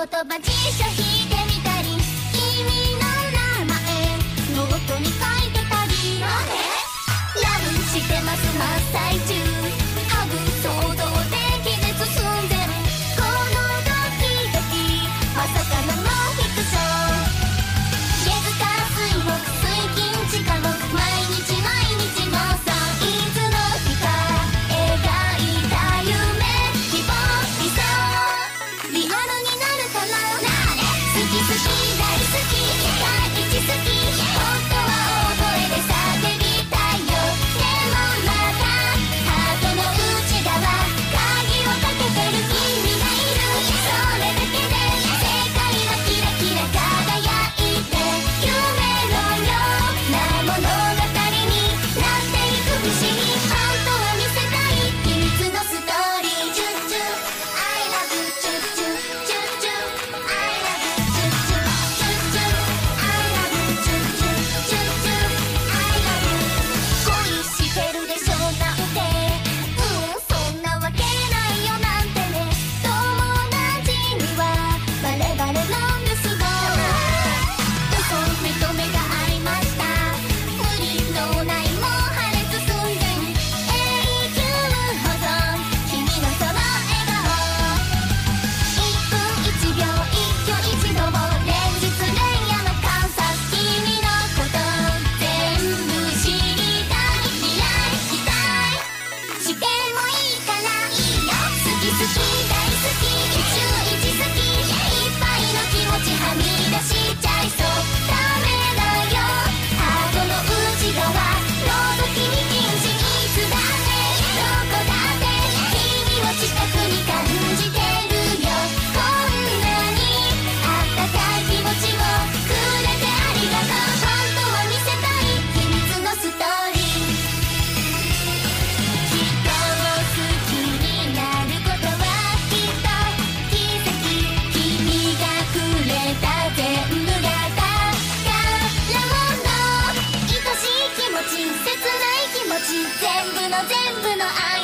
oh 全部の愛。